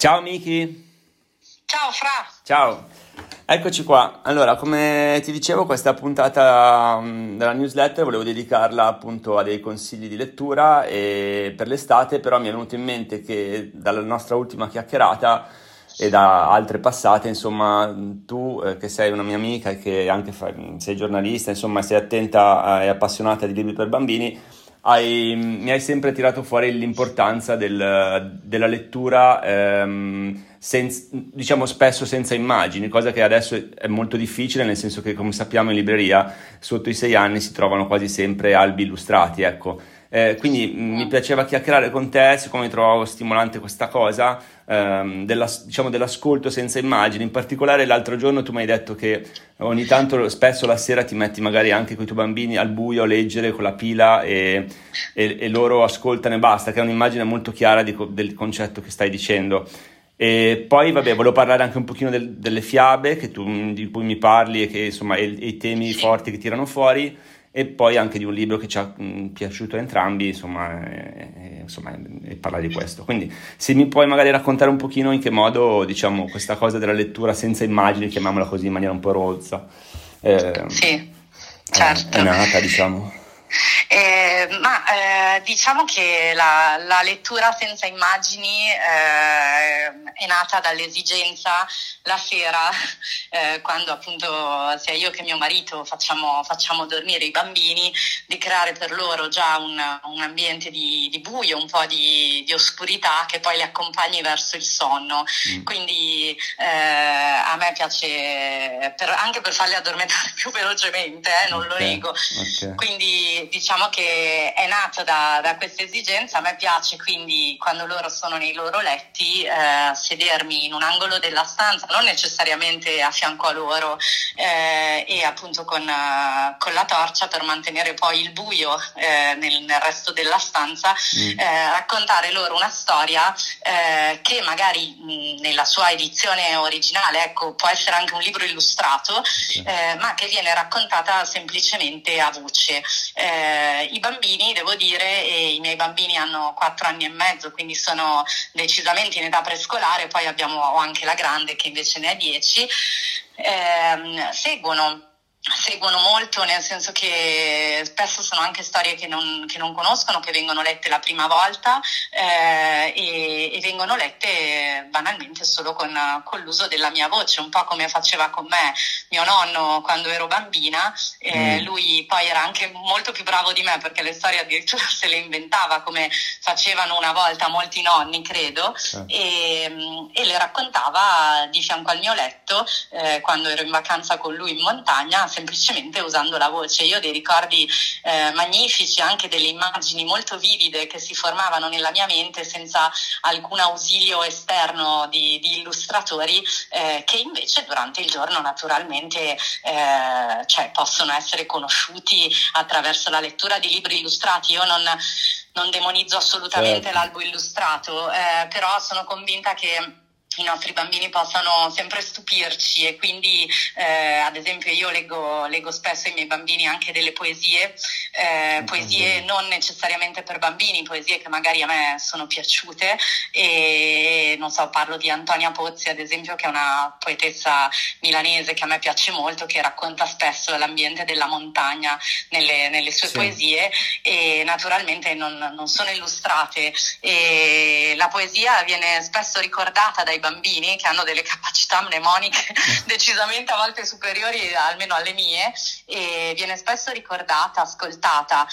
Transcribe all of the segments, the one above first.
Ciao Miki. Ciao Fra. Ciao. Eccoci qua. Allora, come ti dicevo, questa puntata mm, della newsletter volevo dedicarla appunto a dei consigli di lettura e per l'estate, però mi è venuto in mente che dalla nostra ultima chiacchierata e da altre passate, insomma, tu eh, che sei una mia amica e che anche fai, sei giornalista, insomma, sei attenta e appassionata di libri per bambini, hai, mi hai sempre tirato fuori l'importanza del, della lettura, ehm, senza, diciamo spesso senza immagini, cosa che adesso è molto difficile, nel senso che, come sappiamo, in libreria sotto i sei anni si trovano quasi sempre albi illustrati, ecco. Eh, quindi mm, mi piaceva chiacchierare con te, siccome trovavo stimolante questa cosa, ehm, della, diciamo, dell'ascolto senza immagini. In particolare l'altro giorno tu mi hai detto che ogni tanto, spesso la sera ti metti magari anche con i tuoi bambini al buio a leggere con la pila e, e, e loro ascoltano e basta, che è un'immagine molto chiara di, del concetto che stai dicendo. E poi, vabbè, volevo parlare anche un pochino del, delle fiabe tu, di cui mi parli e che insomma, e, e i temi forti che tirano fuori e poi anche di un libro che ci ha mh, piaciuto a entrambi, insomma, e, insomma, e parla di questo. Quindi se mi puoi magari raccontare un pochino in che modo, diciamo, questa cosa della lettura senza immagini, chiamiamola così in maniera un po' rozza, eh, sì, certo. è nata, diciamo. Eh, ma eh, diciamo che la, la, lettura senza immagini eh, è nata dall'esigenza la sera, eh, quando appunto sia io che mio marito facciamo, facciamo, dormire i bambini, di creare per loro già un, un ambiente di, di, buio, un po' di, di, oscurità che poi li accompagni verso il sonno. Mm. Quindi eh, a me piace per, anche per farli addormentare più velocemente, eh, non okay. lo nego. Okay. Quindi diciamo che è nato da, da, questa esigenza, a me piace quindi quando loro sono nei loro letti eh, sedermi in un angolo della stanza, non necessariamente a fianco a loro eh, e appunto con, uh, con, la torcia per mantenere poi il buio eh, nel, nel, resto della stanza, mm. Eh, raccontare loro una storia eh, che magari mh, nella sua edizione originale ecco, può essere anche un libro illustrato, ma che viene raccontata semplicemente a voce. I bambini, devo dire, e i miei bambini hanno 4 anni e mezzo, quindi sono decisamente in età prescolare, poi abbiamo anche la grande che invece ne ha 10, ehm, seguono seguono molto, nel senso che spesso sono anche storie che non, che non conoscono, che vengono lette la prima volta eh, e, e, vengono lette banalmente solo con, con, l'uso della mia voce, un po' come faceva con me mio nonno quando ero bambina. Eh, mm. Lui poi era anche molto più bravo di me perché le storie addirittura se le inventava come facevano una volta molti nonni, credo, eh. e, e, le raccontava di fianco al mio letto eh, quando ero in vacanza con lui in montagna semplicemente usando la voce. Io ho dei ricordi eh, magnifici, anche delle immagini molto vivide che si formavano nella mia mente senza alcun ausilio esterno di, di illustratori eh, che invece durante il giorno naturalmente eh, cioè, possono essere conosciuti attraverso la lettura di libri illustrati. Io non, non demonizzo assolutamente certo. l'albo illustrato, eh, però sono convinta che i nostri bambini possano sempre stupirci e quindi eh, ad esempio io leggo, leggo, spesso ai miei bambini anche delle poesie, eh, poesie non necessariamente per bambini, poesie che magari a me sono piaciute e non so, parlo di Antonia Pozzi ad esempio che è una poetessa milanese che a me piace molto, che racconta spesso l'ambiente della montagna nelle, nelle sue sì. poesie e naturalmente non, non sono illustrate e la poesia viene spesso ricordata dai bambini che hanno delle capacità mnemoniche decisamente a volte superiori almeno alle mie e viene spesso ricordata, ascoltata.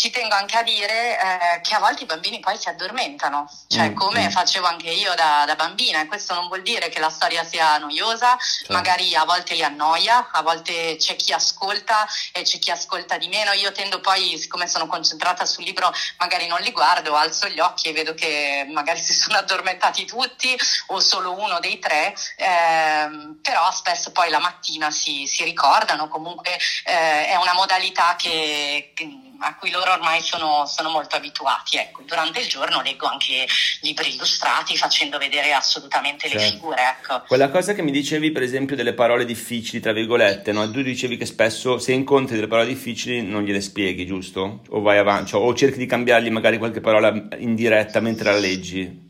Ci tengo anche a dire eh, che a volte i bambini poi si addormentano, cioè mm, come mm. facevo anche io da, da, bambina e questo non vuol dire che la storia sia noiosa, certo. magari a volte li annoia, a volte c'è chi ascolta e c'è chi ascolta di meno. Io tendo poi, siccome sono concentrata sul libro, magari non li guardo, alzo gli occhi e vedo che magari si sono addormentati tutti o solo uno dei tre, ehm, però spesso poi la mattina si, si ricordano, comunque eh, è una modalità che, che, a cui loro ormai sono, sono molto abituati. Ecco, durante il giorno leggo anche libri illustrati facendo vedere assolutamente certo. le figure. Ecco. Quella cosa che mi dicevi per esempio delle parole difficili, tra virgolette, no? tu dicevi che spesso se incontri delle parole difficili non gliele spieghi, giusto? O vai avanti, cioè, o cerchi di cambiargli magari qualche parola in diretta mentre la leggi.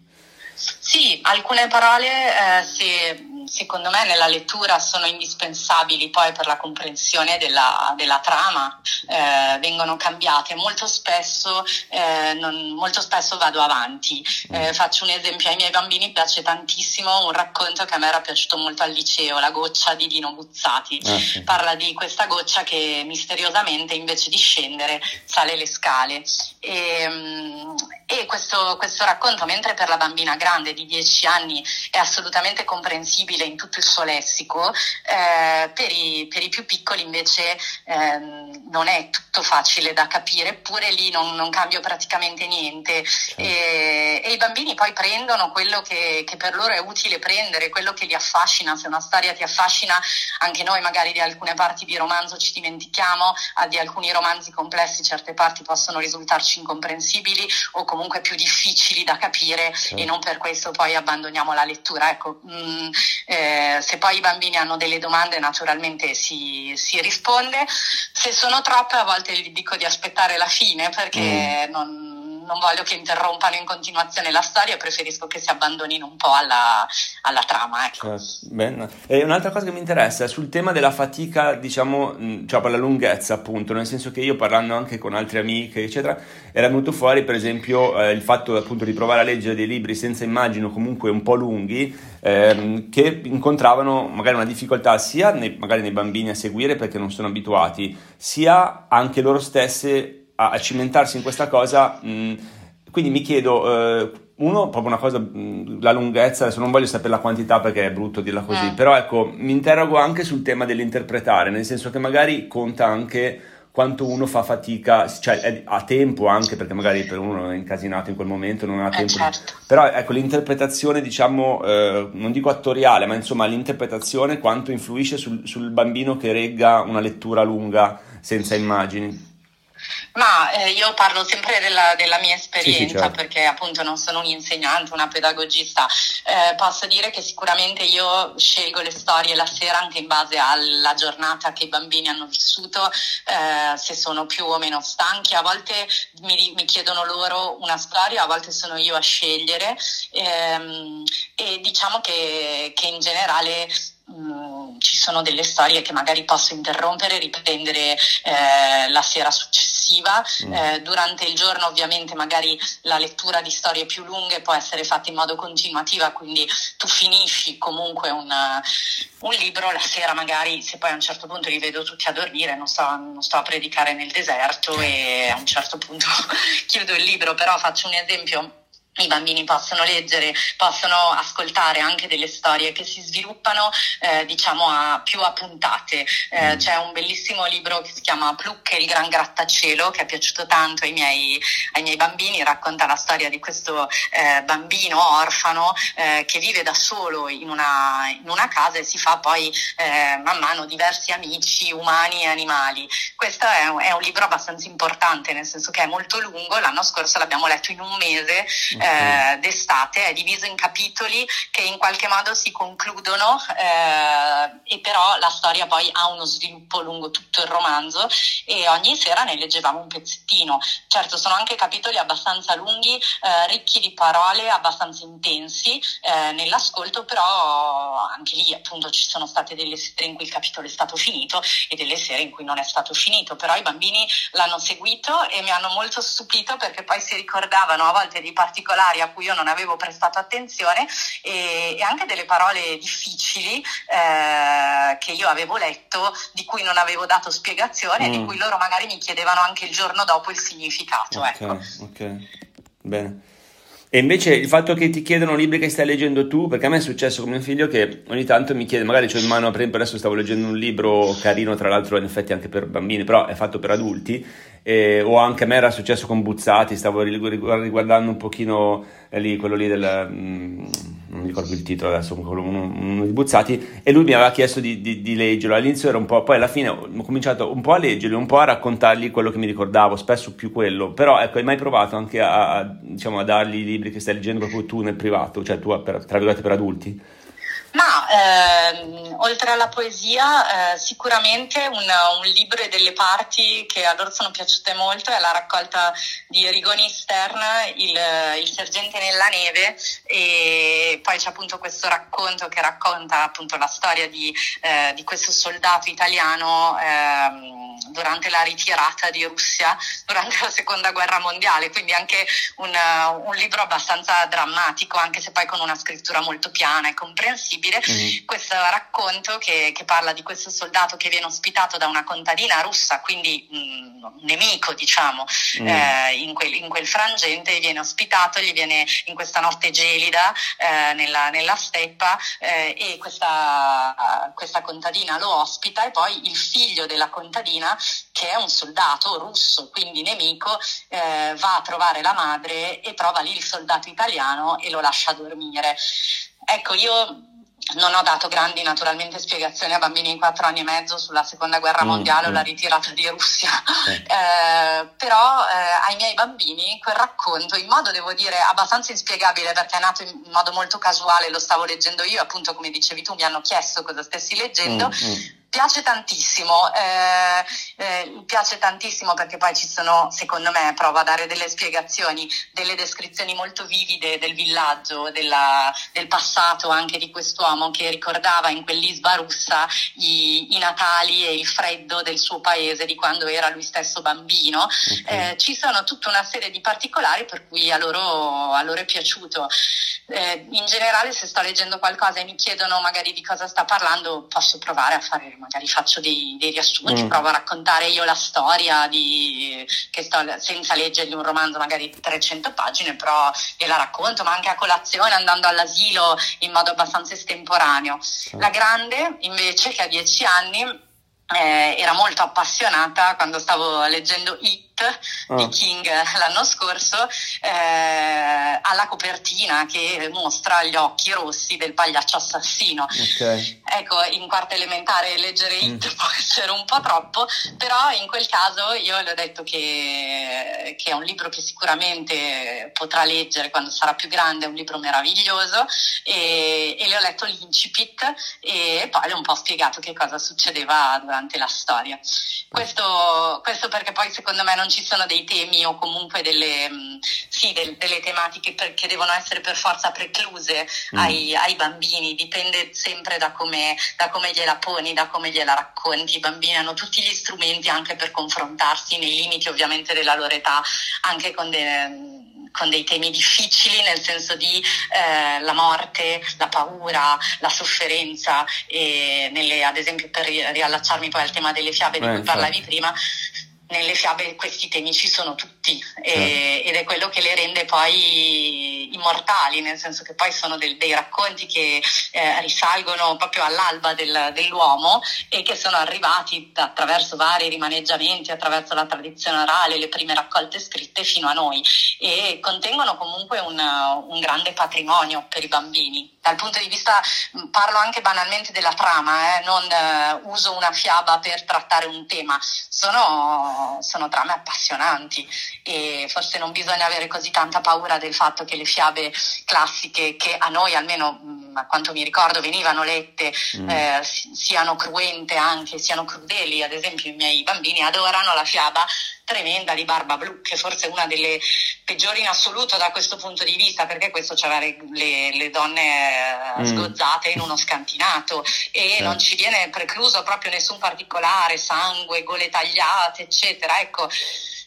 Sì, alcune parole eh, se secondo me nella lettura sono indispensabili poi per la comprensione della, della trama, eh, vengono cambiate. Molto spesso, eh, non, molto spesso vado avanti. Eh, faccio un esempio, ai miei bambini piace tantissimo un racconto che a me era piaciuto molto al liceo, La goccia di Dino Buzzati. Ah, sì. Parla di questa goccia che misteriosamente invece di scendere sale le scale. E, mm, e questo, questo racconto, mentre per la bambina grande di 10 anni è assolutamente comprensibile, in tutto il suo lessico, eh, per, i, per, i, più piccoli invece eh, non è tutto facile da capire, eppure lì non, non cambio praticamente niente certo. E, e, i bambini poi prendono quello che, che, per loro è utile prendere, quello che li affascina, se una storia ti affascina, anche noi magari di alcune parti di romanzo ci dimentichiamo, di alcuni romanzi complessi certe parti possono risultarci incomprensibili o comunque più difficili da capire certo. e non per questo poi abbandoniamo la lettura. Ecco, mh, mm, eh, se poi i bambini hanno delle domande naturalmente si, si, risponde, se sono troppe a volte gli dico di aspettare la fine perché mm. non non voglio che interrompano in continuazione la storia, preferisco che si abbandonino un po' alla, alla trama. Ecco. Certo, e un'altra cosa che mi interessa è sul tema della fatica, diciamo, cioè per la lunghezza, appunto, nel senso che io parlando anche con altre amiche, eccetera, era venuto fuori, per esempio, eh, il fatto appunto di provare a leggere dei libri senza immagino comunque un po' lunghi, ehm, che incontravano magari una difficoltà sia nei, magari nei bambini a seguire perché non sono abituati, sia anche loro stesse a, a cimentarsi in questa cosa. Mh, quindi mi chiedo, eh, uno, proprio una cosa, mh, la lunghezza, adesso non voglio sapere la quantità perché è brutto dirla così, eh. però ecco, mi interrogo anche sul tema dell'interpretare, nel senso che magari conta anche quanto uno fa fatica, cioè ha tempo anche perché magari per uno è incasinato in quel momento, non ha eh, tempo. Certo. Però ecco, l'interpretazione, diciamo, eh, non dico attoriale, ma insomma l'interpretazione quanto influisce sul, sul bambino che regga una lettura lunga senza immagini. Ma eh, io parlo sempre della, della mia esperienza sì, sì, certo. perché appunto non sono un insegnante, una pedagogista. Eh, posso dire che sicuramente io scelgo le storie la sera anche in base alla giornata che i bambini hanno vissuto, eh, se sono più o meno stanchi. A volte mi, mi, chiedono loro una storia, a volte sono io a scegliere ehm, e diciamo che, che in generale Mm, ci sono delle storie che magari posso interrompere riprendere eh, la sera successiva. Mm. Eh, durante il giorno ovviamente magari la lettura di storie più lunghe può essere fatta in modo continuativa, quindi tu finisci comunque un, un libro, la sera magari se poi a un certo punto li vedo tutti a dormire, non sto, non sto a predicare nel deserto e a un certo punto chiudo il libro, però faccio un esempio i bambini possono leggere, possono ascoltare anche delle storie che si sviluppano eh, diciamo a, più a puntate. Eh, mm. C'è un bellissimo libro che si chiama Pluck e il gran grattacielo che è piaciuto tanto ai miei, ai miei bambini, racconta la storia di questo eh, bambino orfano eh, che vive da solo in una, in una, casa e si fa poi eh, man mano diversi amici umani e animali. Questo è un, è un libro abbastanza importante nel senso che è molto lungo, l'anno scorso l'abbiamo letto in un mese eh, d'estate, è diviso in capitoli che in qualche modo si concludono eh, e però la storia poi ha uno sviluppo lungo tutto il romanzo e ogni sera ne leggevamo un pezzettino. Certo sono anche capitoli abbastanza lunghi, eh, ricchi di parole, abbastanza intensi eh, nell'ascolto, però anche lì appunto ci sono state delle sere in cui il capitolo è stato finito e delle sere in cui non è stato finito, però i bambini l'hanno seguito e mi hanno molto stupito perché poi si ricordavano a volte di particolari particolari a cui io non avevo prestato attenzione e, e anche delle parole difficili eh, che io avevo letto, di cui non avevo dato spiegazione mm. e di cui loro magari mi chiedevano anche il giorno dopo il significato. Ok, ecco. ok, bene. E invece il fatto che ti chiedono libri che stai leggendo tu, perché a me è successo con mio figlio che ogni tanto mi chiede, magari ho in mano, per esempio adesso stavo leggendo un libro carino, tra l'altro in effetti anche per bambini, però è fatto per adulti, e, o anche a me era successo con Buzzati, stavo riguardando un pochino eh, lì, quello lì del... Mm, non mi ricordo il titolo adesso, uno, uno di Buzzati, e lui mi aveva chiesto di, di, di, leggerlo. All'inizio era un po', poi alla fine ho cominciato un po' a leggerlo, un po' a raccontargli quello che mi ricordavo, spesso più quello. Però ecco, hai mai provato anche a, a, diciamo, a dargli i libri che stai leggendo proprio tu nel privato, cioè tu per, tra virgolette per adulti? Ma ehm, oltre alla poesia, eh, sicuramente un, un, libro e delle parti che a loro sono piaciute molto è la raccolta di Rigoni Stern, il, il sergente nella neve, e poi c'è appunto questo racconto che racconta appunto la storia di, eh, di questo soldato italiano ehm, durante la ritirata di Russia durante la seconda guerra mondiale, quindi anche un, un, libro abbastanza drammatico, anche se poi con una scrittura molto piana e comprensibile. Mm-hmm. Questo racconto che, che, parla di questo soldato che viene ospitato da una contadina russa, quindi mh, un nemico, diciamo, mm. eh, in, quel, in, quel, frangente, viene ospitato, gli viene in questa notte gelida eh, nella, nella, steppa eh, e questa, questa contadina lo ospita e poi il figlio della contadina, che è un soldato russo, quindi nemico, eh, va a trovare la madre e trova lì il soldato italiano e lo lascia dormire. Ecco, io non ho dato grandi naturalmente spiegazioni a bambini di 4 anni e mezzo sulla seconda guerra mm, mondiale mm, o la ritirata di Russia, eh, però eh, ai miei bambini quel racconto in modo devo dire abbastanza inspiegabile perché è nato in modo molto casuale, lo stavo leggendo io, appunto come dicevi tu mi hanno chiesto cosa stessi leggendo. Mm, mm piace tantissimo, eh, eh, piace tantissimo perché poi ci sono, secondo me, provo a dare delle spiegazioni, delle descrizioni molto vivide del villaggio, della, del passato anche di quest'uomo che ricordava in quell'isba russa i, i, Natali e il freddo del suo paese di quando era lui stesso bambino. Okay. Eh, ci sono tutta una serie di particolari per cui a loro, a loro è piaciuto. Eh, in generale se sto leggendo qualcosa e mi chiedono magari di cosa sta parlando, posso provare a fare magari faccio dei, dei riassunti, mm. provo a raccontare io la storia di, che sto, senza leggergli un romanzo magari di 300 pagine, però gliela racconto, ma anche a colazione andando all'asilo in modo abbastanza estemporaneo. La grande invece che ha 10 anni eh, era molto appassionata quando stavo leggendo I oh. di King l'anno scorso eh, alla copertina che mostra gli occhi rossi del pagliaccio assassino. Okay. Ecco, in quarta elementare leggere mm. può essere un po' troppo, però in quel caso io le ho detto che, che, è un libro che sicuramente potrà leggere quando sarà più grande, è un libro meraviglioso e, e le ho letto l'incipit e poi le ho un po' spiegato che cosa succedeva durante la storia. Questo, questo perché poi secondo me non ci sono dei temi o comunque delle, mm, sì, del, delle tematiche per, che devono essere per forza precluse mm. ai, ai, bambini, dipende sempre da come, da come gliela poni, da come gliela racconti. I bambini hanno tutti gli strumenti anche per confrontarsi nei limiti ovviamente della loro età, anche con delle con dei temi difficili nel senso di eh, la morte, la paura, la sofferenza e nelle, ad esempio per riallacciarmi poi al tema delle fiabe di eh, cui parlavi prima nelle fiabe questi temi ci sono tutti e, certo. ed è quello che le rende poi immortali, nel senso che poi sono del, dei racconti che eh, risalgono proprio all'alba del, dell'uomo e che sono arrivati attraverso vari rimaneggiamenti, attraverso la tradizione orale, le prime raccolte scritte fino a noi e contengono comunque un, un grande patrimonio per i bambini. Dal punto di vista, parlo anche banalmente della trama, eh, non eh, uso una fiaba per trattare un tema, sono sono, trame appassionanti e forse non bisogna avere così tanta paura del fatto che le fiabe classiche che a noi almeno a quanto mi ricordo venivano lette mm. eh, siano cruente anche, siano crudeli, ad esempio i miei bambini adorano la fiaba tremenda di Barba Blu, che forse è una delle peggiori in assoluto da questo punto di vista, perché questo c'era le, le, le donne eh, mm. sgozzate in uno scantinato e sì. non ci viene precluso proprio nessun particolare, sangue, gole tagliate, eccetera. Ecco,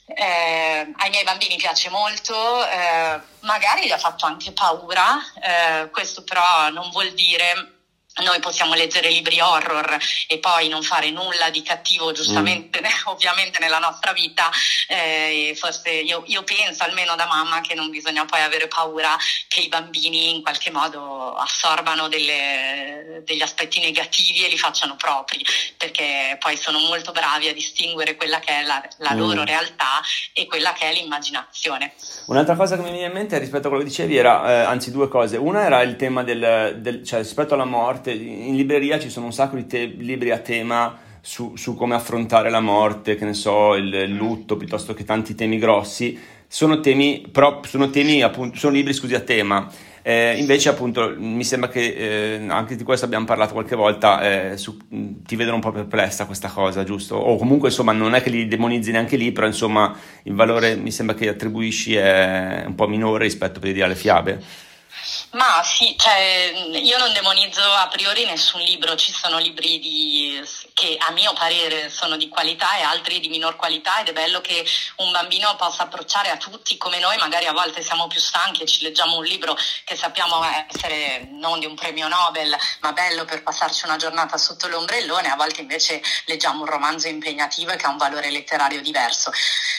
eh, ai miei bambini piace molto, eh, magari gli ha fatto anche paura, eh, questo però non vuol dire noi possiamo leggere libri horror e poi non fare nulla di cattivo, giustamente, mm. ovviamente nella nostra vita. Eh, forse io, io, penso, almeno da mamma, che non bisogna poi avere paura che i bambini in qualche modo assorbano delle, degli aspetti negativi e li facciano propri, perché poi sono molto bravi a distinguere quella che è la, la mm. loro realtà e quella che è l'immaginazione. Un'altra cosa che mi viene in mente rispetto a quello che dicevi era, eh, anzi due cose. Una era il tema del, del cioè rispetto alla morte morte. In libreria ci sono un sacco di te- libri a tema su, su, come affrontare la morte, che ne so, il lutto, piuttosto che tanti temi grossi. Sono temi, però sono temi appunto, sono libri scusi a tema. Eh, invece, appunto, mi sembra che eh, anche di questo abbiamo parlato qualche volta. Eh, su, ti vedono un po' perplessa questa cosa, giusto? O comunque, insomma, non è che li demonizzi neanche lì, però insomma, il valore mi sembra che attribuisci è un po' minore rispetto per dire alle fiabe. Ma sì, cioè, io non demonizzo a priori nessun libro, ci sono libri di, che a mio parere sono di qualità e altri di minor qualità ed è bello che un bambino possa approcciare a tutti come noi, magari a volte siamo più stanchi e ci leggiamo un libro che sappiamo essere non di un premio Nobel, ma bello per passarci una giornata sotto l'ombrellone, a volte invece leggiamo un romanzo impegnativo e che ha un valore letterario diverso.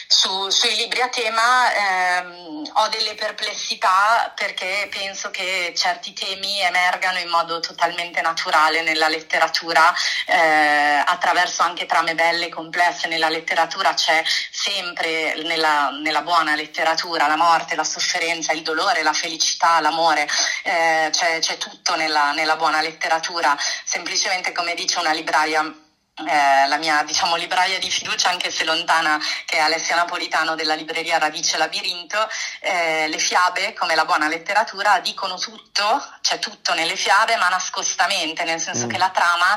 Su, sui libri a tema ehm, ho delle perplessità perché penso che che certi temi emergano in modo totalmente naturale nella letteratura, eh, attraverso anche trame belle e complesse. Nella letteratura c'è sempre, nella, nella, buona letteratura, la morte, la sofferenza, il dolore, la felicità, l'amore, eh, c'è, c'è, tutto nella, nella buona letteratura. Semplicemente, come dice una libraria, eh, la mia diciamo, libraia di fiducia, anche se lontana, che è Alessia Napolitano della libreria Radice Labirinto, eh, le fiabe, come la buona letteratura, dicono tutto, c'è tutto nelle fiabe, ma nascostamente, nel senso mm. che la trama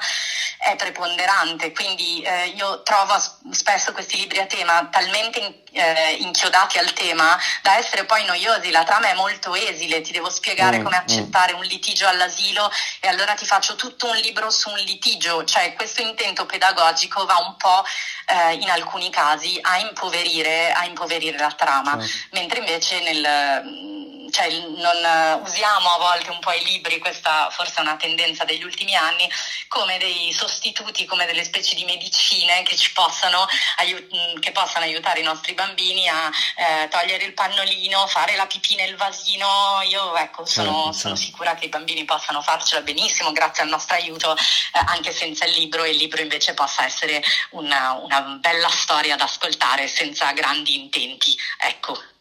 è preponderante, quindi eh, io trovo spesso questi libri a tema talmente in, eh, inchiodati al tema da essere poi noiosi, la trama è molto esile, ti devo spiegare mm. come mm. accettare un litigio all'asilo e allora ti faccio tutto un libro su un litigio, cioè questo intento pedagogico va un po' eh, in alcuni casi a impoverire, a impoverire la trama, certo. mentre invece nel cioè, non usiamo a volte un po' i libri, questa forse è una tendenza degli ultimi anni, come dei sostituti, come delle specie di medicine che ci possano, aiut- che possano aiutare i nostri bambini a eh, togliere il pannolino, fare la pipì nel vasino. Io ecco, sono, certo, sono certo. sicura che i bambini possano farcela benissimo grazie al nostro aiuto, eh, anche senza il libro, e il libro invece possa essere una, una bella storia da ascoltare senza grandi intenti. Ecco.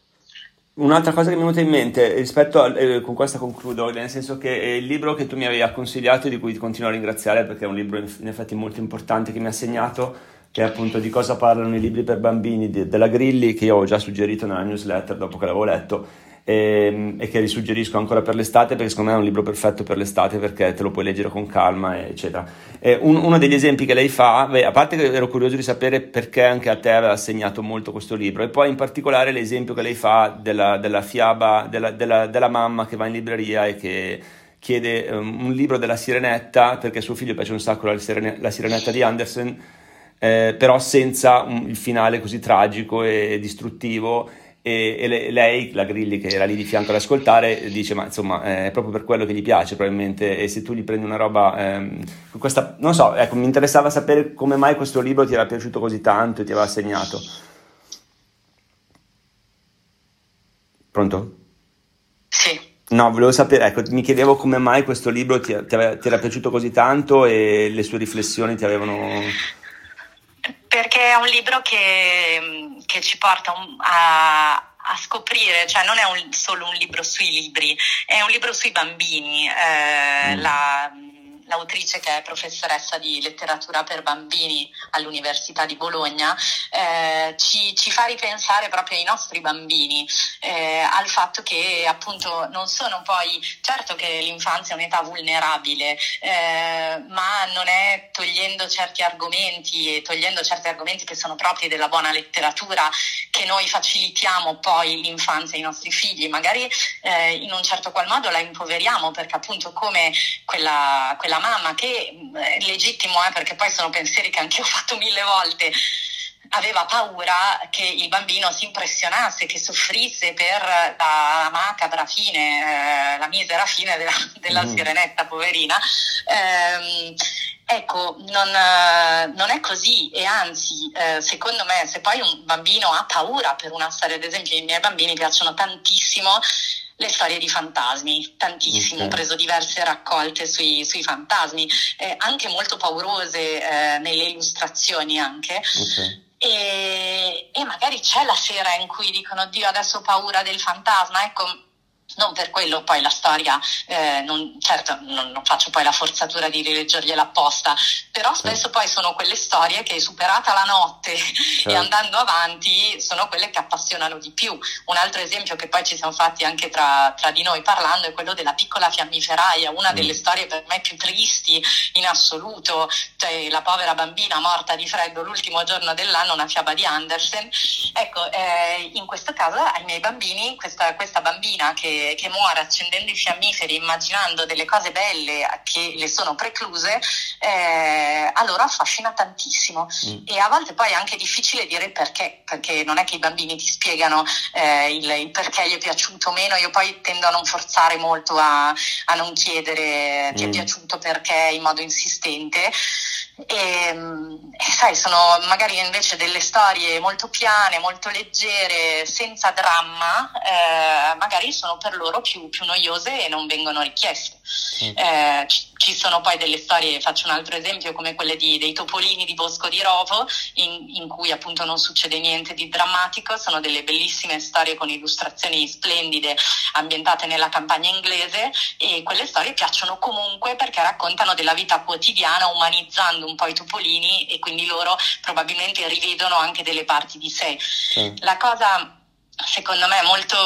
Un'altra cosa che mi è venuta in mente rispetto a, eh, con questa concludo, nel senso che il libro che tu mi avevi consigliato, di cui ti continuo a ringraziare perché è un libro in effetti molto importante che mi ha segnato, che è appunto di cosa parlano i libri per bambini di, della Grilli, che io ho già suggerito nella newsletter dopo che l'avevo letto e, ehm, e, che risuggerisco ancora per l'estate perché secondo me è un libro perfetto per l'estate perché te lo puoi leggere con calma eccetera. Un, uno degli esempi che lei fa, beh, a parte che ero curioso di sapere perché anche a te aveva segnato molto questo libro e poi in particolare l'esempio che lei fa della, della fiaba della, della, della mamma che va in libreria e che chiede um, un libro della Sirenetta perché suo figlio piace un sacco la, sirene, la Sirenetta di Andersen eh, però senza un, il finale così tragico e distruttivo e, e, lei, la Grilli che era lì di fianco ad ascoltare, dice ma insomma è proprio per quello che gli piace probabilmente e se tu gli prendi una roba, ehm, questa, non so, ecco mi interessava sapere come mai questo libro ti era piaciuto così tanto e ti aveva segnato. Pronto? Sì. No, volevo sapere, ecco, mi chiedevo come mai questo libro ti, ti, aveva, ti era piaciuto così tanto e le sue riflessioni ti avevano perché è un libro che, che ci porta a, a scoprire, cioè non è un, solo un libro sui libri, è un libro sui bambini. Eh, mm. la, l'autrice che è professoressa di letteratura per bambini all'Università di Bologna, eh, ci, ci, fa ripensare proprio ai nostri bambini, eh, al fatto che appunto non sono poi, certo che l'infanzia è un'età vulnerabile, eh, ma non è togliendo certi argomenti e togliendo certi argomenti che sono propri della buona letteratura che noi facilitiamo poi l'infanzia ai nostri figli, magari eh, in un certo qual modo la impoveriamo perché appunto come quella, quella la mamma, che è legittimo eh, perché poi sono pensieri che anche io ho fatto mille volte, aveva paura che il bambino si impressionasse, che soffrisse per la macabra fine, eh, la misera fine della, della mm. sirenetta poverina. Eh, ecco, non, non, è così e anzi, eh, secondo me, se poi un bambino ha paura per una storia, ad esempio i miei bambini piacciono tantissimo le storie di fantasmi, tantissimo, okay. ho preso diverse raccolte sui, sui fantasmi, eh, anche molto paurose eh, nelle illustrazioni anche. Okay. E, e, magari c'è la sera in cui dicono Dio adesso ho paura del fantasma, ecco non per quello poi la storia, eh, non, certo non, non, faccio poi la forzatura di rileggergliela apposta, però spesso poi sono quelle storie che superata la notte certo. e andando avanti sono quelle che appassionano di più. Un altro esempio che poi ci siamo fatti anche tra, tra di noi parlando è quello della piccola fiammiferaia, una mm. delle storie per me più tristi in assoluto, cioè la povera bambina morta di freddo l'ultimo giorno dell'anno, una fiaba di Andersen. Ecco, eh, in questo caso ai miei bambini, questa, questa bambina che che, che, muore accendendo i fiammiferi, immaginando delle cose belle che le sono precluse, eh, allora affascina tantissimo. Mm. E a volte poi è anche difficile dire perché, perché non è che i bambini ti spiegano eh, il, il, perché gli è piaciuto o meno, io poi tendo a non forzare molto a, a non chiedere ti mm. è piaciuto perché in modo insistente. E, e, sai, sono magari invece delle storie molto piane, molto leggere, senza dramma, eh, magari sono per loro più, più, noiose e non vengono richieste. Mm. Eh, ci, sono poi delle storie, faccio un altro esempio, come quelle di, dei topolini di Bosco di Rovo, in, in, cui appunto non succede niente di drammatico, sono delle bellissime storie con illustrazioni splendide ambientate nella campagna inglese e quelle storie piacciono comunque perché raccontano della vita quotidiana umanizzando un po' i topolini e quindi loro probabilmente rivedono anche delle parti di sé. Sì. La cosa secondo me molto,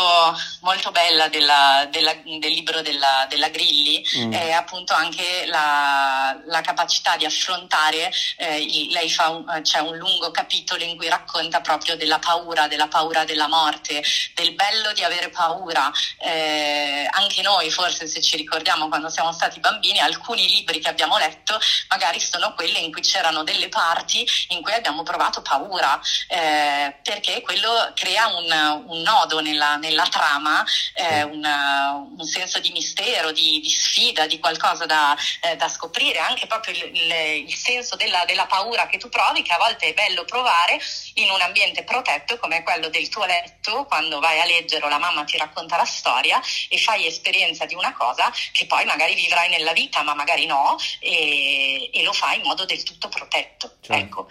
molto bella della, della, del libro della, della Grilli mm. è appunto anche la, la capacità di affrontare, eh, lei fa un, c'è un lungo capitolo in cui racconta proprio della paura, della paura della morte, del bello di avere paura. Eh, anche noi forse se ci ricordiamo quando siamo stati bambini, alcuni libri che abbiamo letto magari sono quelli in cui c'erano delle parti in cui abbiamo provato paura, eh, perché quello crea un un nodo nella, nella trama, eh, una, un senso di mistero, di, di sfida, di qualcosa da, eh, da, scoprire, anche proprio il, il, il senso della, della, paura che tu provi, che a volte è bello provare in un ambiente protetto come quello del tuo letto, quando vai a leggere o la mamma ti racconta la storia e fai esperienza di una cosa che poi magari vivrai nella vita, ma magari no, e, e lo fai in modo del tutto protetto. Certo. Ecco.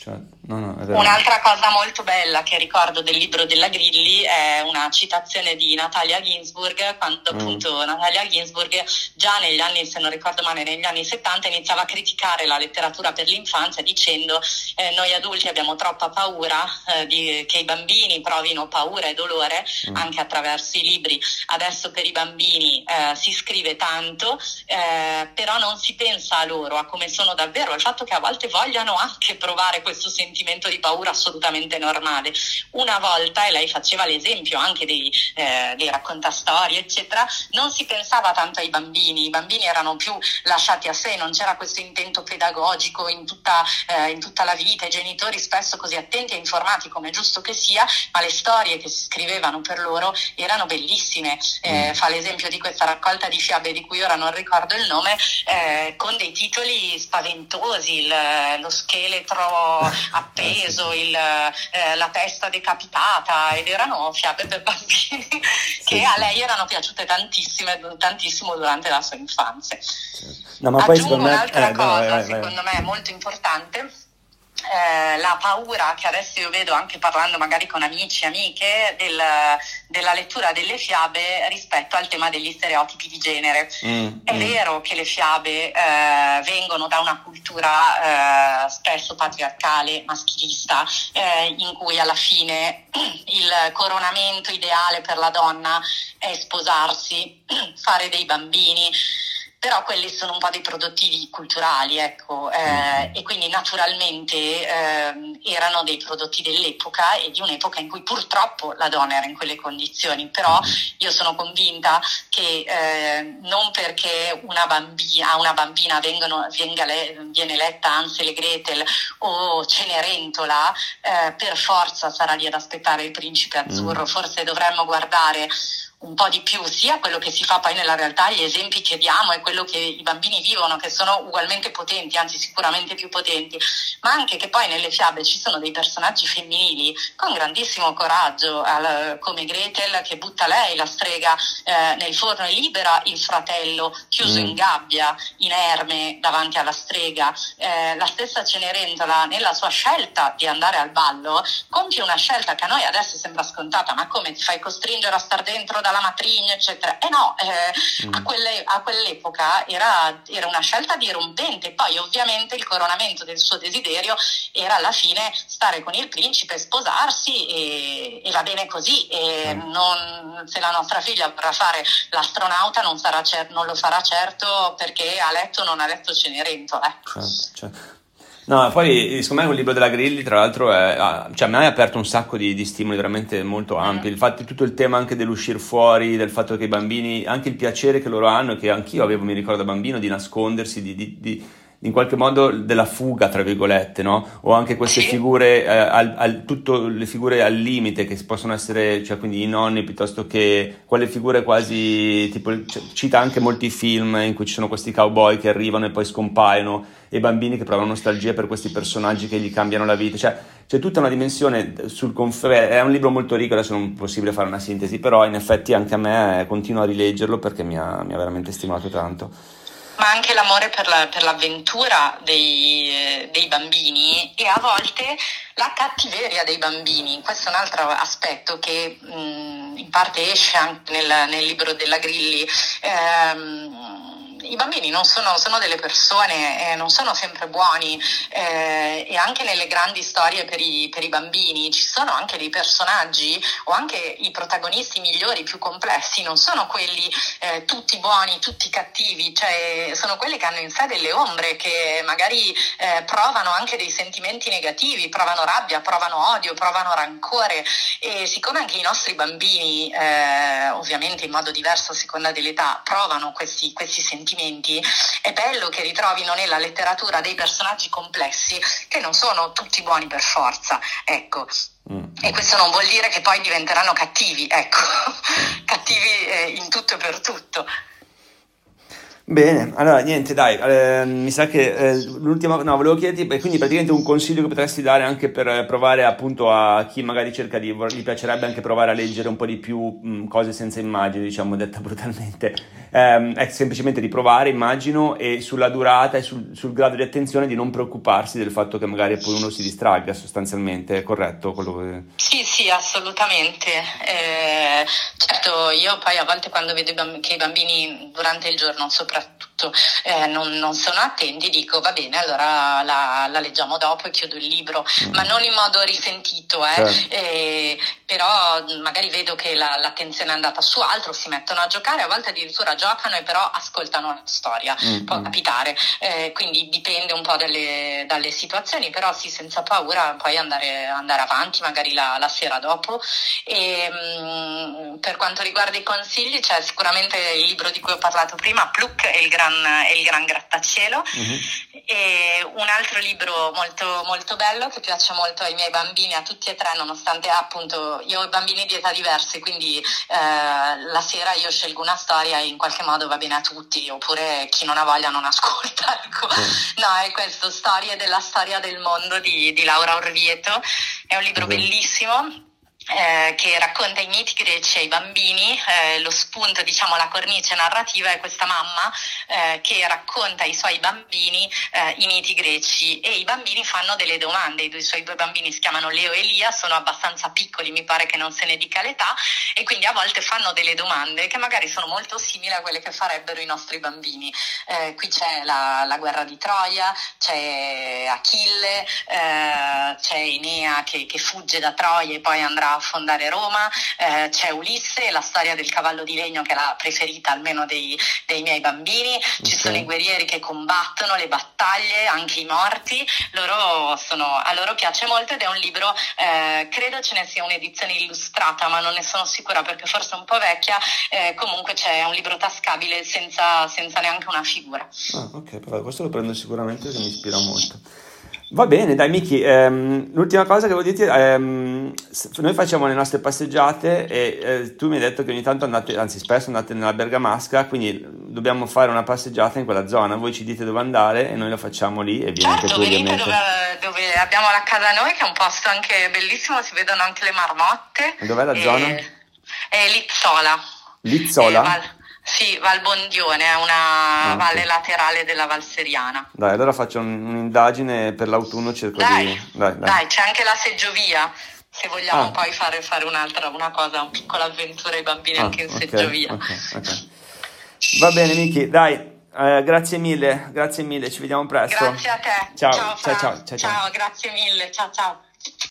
Cioè, no, no, Un'altra cosa molto bella che ricordo del libro della Grilli è una citazione di Natalia Ginsburg, quando mm. appunto Natalia Ginsburg già negli anni, se non ricordo male, negli anni 70 iniziava a criticare la letteratura per l'infanzia dicendo eh, noi adulti abbiamo troppa paura eh, di, che i bambini provino paura e dolore mm. anche attraverso i libri. Adesso per i bambini eh, si scrive tanto, eh, però non si pensa a loro, a come sono davvero, al fatto che a volte vogliano anche provare questo sentimento di paura assolutamente normale. Una volta, e lei faceva l'esempio anche dei, eh, dei raccontastorie, eccetera, non si pensava tanto ai bambini, i bambini erano più lasciati a sé, non c'era questo intento pedagogico in tutta, eh, in tutta la vita, i genitori spesso così attenti e informati come è giusto che sia, ma le storie che si scrivevano per loro erano bellissime. Eh, mm. Fa l'esempio di questa raccolta di fiabe di cui ora non ricordo il nome, eh, con dei titoli spaventosi, il, lo scheletro appeso, il, eh, la testa decapitata ed erano fiabe per bambini che sì, a lei erano piaciute tantissimo durante la sua infanzia. No, ma Aggiungo poi un'altra me... eh, cosa, vai, vai. secondo me molto importante eh, la paura che adesso io vedo anche parlando magari con amici e amiche del, della lettura delle fiabe rispetto al tema degli stereotipi di genere. Mm, È mm. vero che le fiabe eh, vengono da una cultura eh, spesso patriarcale, maschilista, eh, in cui alla fine il coronamento ideale per la donna è sposarsi, fare dei bambini però quelli sono un po' dei prodotti culturali, ecco, eh, e quindi naturalmente eh, erano dei prodotti dell'epoca e di un'epoca in cui purtroppo la donna era in quelle condizioni, però io sono convinta che eh, non perché una bambina, a una bambina vengono, le, viene letta Ansel e Gretel o Cenerentola, eh, per forza sarà lì ad aspettare il principe azzurro, mm. forse dovremmo guardare un po' di più sia quello che si fa poi nella realtà, gli esempi che diamo e quello che i bambini vivono, che sono ugualmente potenti, anzi sicuramente più potenti, ma anche che poi nelle fiabe ci sono dei personaggi femminili con grandissimo coraggio, come Gretel che butta lei la strega eh, nel forno e libera il fratello chiuso mm. in gabbia, inerme davanti alla strega. Eh, la stessa Cenerentola nella sua scelta di andare al ballo compie una scelta che a noi adesso sembra scontata, ma come ti fai costringere a star dentro da dalla matrigna, eccetera. E no, eh, mm. a, quelle, a, quell'epoca era, era, una scelta dirompente. Poi ovviamente il coronamento del suo desiderio era alla fine stare con il principe, sposarsi e, e va bene così. E mm. non, se la nostra figlia vorrà fare l'astronauta non, cer- non, lo farà certo perché ha letto o non ha letto Cenerentola. Certo, certo. No, poi secondo me un libro della Grilli, tra l'altro, è, cioè, a me ha aperto un sacco di, di stimoli veramente molto ampi. Mm. Infatti, tutto il tema anche dell'uscire fuori, del fatto che i bambini, anche il piacere che loro hanno, che anch'io avevo, mi ricordo da bambino, di nascondersi, di, di, di in qualche modo della fuga, tra virgolette, no? O anche queste figure, eh, al, al, tutto le figure al limite che possono essere, cioè quindi i nonni piuttosto che quelle figure quasi, tipo, cita anche molti film in cui ci sono questi cowboy che arrivano e poi scompaiono e bambini che provano nostalgia per questi personaggi che gli cambiano la vita, cioè c'è tutta una dimensione sul conf- è un libro molto ricco, adesso non è possibile fare una sintesi, però in effetti anche a me continuo a rileggerlo perché mi ha, mi ha veramente stimolato tanto ma anche l'amore per, la, per l'avventura dei, dei, bambini e a volte la cattiveria dei bambini. Questo è un altro aspetto che mh, in parte esce anche nel, nel libro della Grilli. Ehm, i bambini non sono, sono delle persone, eh, non sono sempre buoni eh, e anche nelle grandi storie per i, per i, bambini ci sono anche dei personaggi o anche i protagonisti migliori, più complessi, non sono quelli eh, tutti buoni, tutti cattivi, cioè sono quelli che hanno in sé delle ombre, che magari eh, provano anche dei sentimenti negativi, provano rabbia, provano odio, provano rancore e siccome anche i nostri bambini, eh, ovviamente in modo diverso a seconda dell'età, provano questi, questi sentimenti, sentimenti, è bello che ritrovino nella letteratura dei personaggi complessi che non sono tutti buoni per forza, ecco. Mm. E questo non vuol dire che poi diventeranno cattivi, ecco, cattivi eh, in tutto e per tutto. Bene, allora niente, dai, eh, mi sa che eh, l'ultima, no, volevo chiederti, quindi praticamente un consiglio che potresti dare anche per provare appunto a chi magari cerca di, gli piacerebbe anche provare a leggere un po' di più mh, cose senza immagini, diciamo, detta brutalmente, eh, è semplicemente di provare, immagino, e sulla durata e sul, sul, grado di attenzione di non preoccuparsi del fatto che magari poi uno si distragga sostanzialmente, è corretto quello che... Sì, sì, assolutamente. Eh, certo, io poi a volte quando vedo che i bambini durante il giorno soprattutto soprattutto eh, non, non, sono attenti, dico va bene, allora la, la leggiamo dopo e chiudo il libro, mm. ma non in modo risentito, eh, certo. eh, però magari vedo che la, l'attenzione è andata su altro, si mettono a giocare, a volte addirittura giocano e però ascoltano la storia, mm. può capitare, eh, quindi dipende un po' dalle, dalle, situazioni, però sì, senza paura poi andare, andare avanti, magari la, la sera dopo. E, mh, mm, per quanto riguarda i consigli, c'è sicuramente il libro di cui ho parlato prima, Pluck e il gran, e il gran grattacielo, mm-hmm. e un altro libro molto, molto bello che piace molto ai miei bambini, a tutti e tre, nonostante appunto io ho bambini di età diverse, quindi eh, la sera io scelgo una storia e in qualche modo va bene a tutti, oppure chi non ha voglia non ascolta. Ecco. Mm. No, è questo, Storie della storia del mondo di, di Laura Orvieto, è un libro mm-hmm. bellissimo eh, che racconta i miti greci ai bambini, eh, lo spunto, diciamo, la cornice narrativa è questa mamma eh, che racconta ai suoi bambini eh, i miti greci e i bambini fanno delle domande, i, due, i suoi due bambini si chiamano Leo e Elia, sono abbastanza piccoli, mi pare che non se ne dica l'età e quindi a volte fanno delle domande che magari sono molto simili a quelle che farebbero i nostri bambini. Eh, qui c'è la, la, guerra di Troia, c'è Achille, eh, c'è Enea che, che fugge da Troia e poi andrà fondare Roma, eh, c'è Ulisse, la storia del cavallo di legno che è la preferita almeno dei, dei miei bambini, ci sono i guerrieri che combattono le battaglie, anche i morti, loro sono, a loro piace molto ed è un libro, eh, credo ce ne sia un'edizione illustrata ma non ne sono sicura perché forse è un po' vecchia, eh, comunque c'è un libro tascabile senza, senza neanche una figura. Ah, ok, però questo lo prendo sicuramente che mi ispira molto. Va bene, dai Miki, ehm, l'ultima cosa che volevo dirti, ehm, noi facciamo le nostre passeggiate e eh, tu mi hai detto che ogni tanto andate, anzi spesso andate nella Bergamasca, quindi dobbiamo fare una passeggiata in quella zona, voi ci dite dove andare e noi lo facciamo lì e vieni certo, anche tu venite dove, dove, abbiamo la casa noi che è un posto anche bellissimo, si vedono anche le marmotte. Dov'è la e... zona? È Lizzola. Lizzola? Val... Sì, Valbondione, è una ah, valle laterale della Valseriana. Dai, allora faccio un, un'indagine per l'autunno, cerco dai, di... Dai, dai. dai, c'è anche la seggiovia, se vogliamo ah. poi fare, fare, un'altra una cosa, una piccola avventura ai bambini ah, anche in okay, seggiovia. Okay, okay. Va bene, Miki, dai, eh, grazie mille, grazie mille, ci vediamo presto. Grazie a te. Ciao, ciao, ciao, ciao, ciao, ciao. ciao grazie mille, ciao ciao.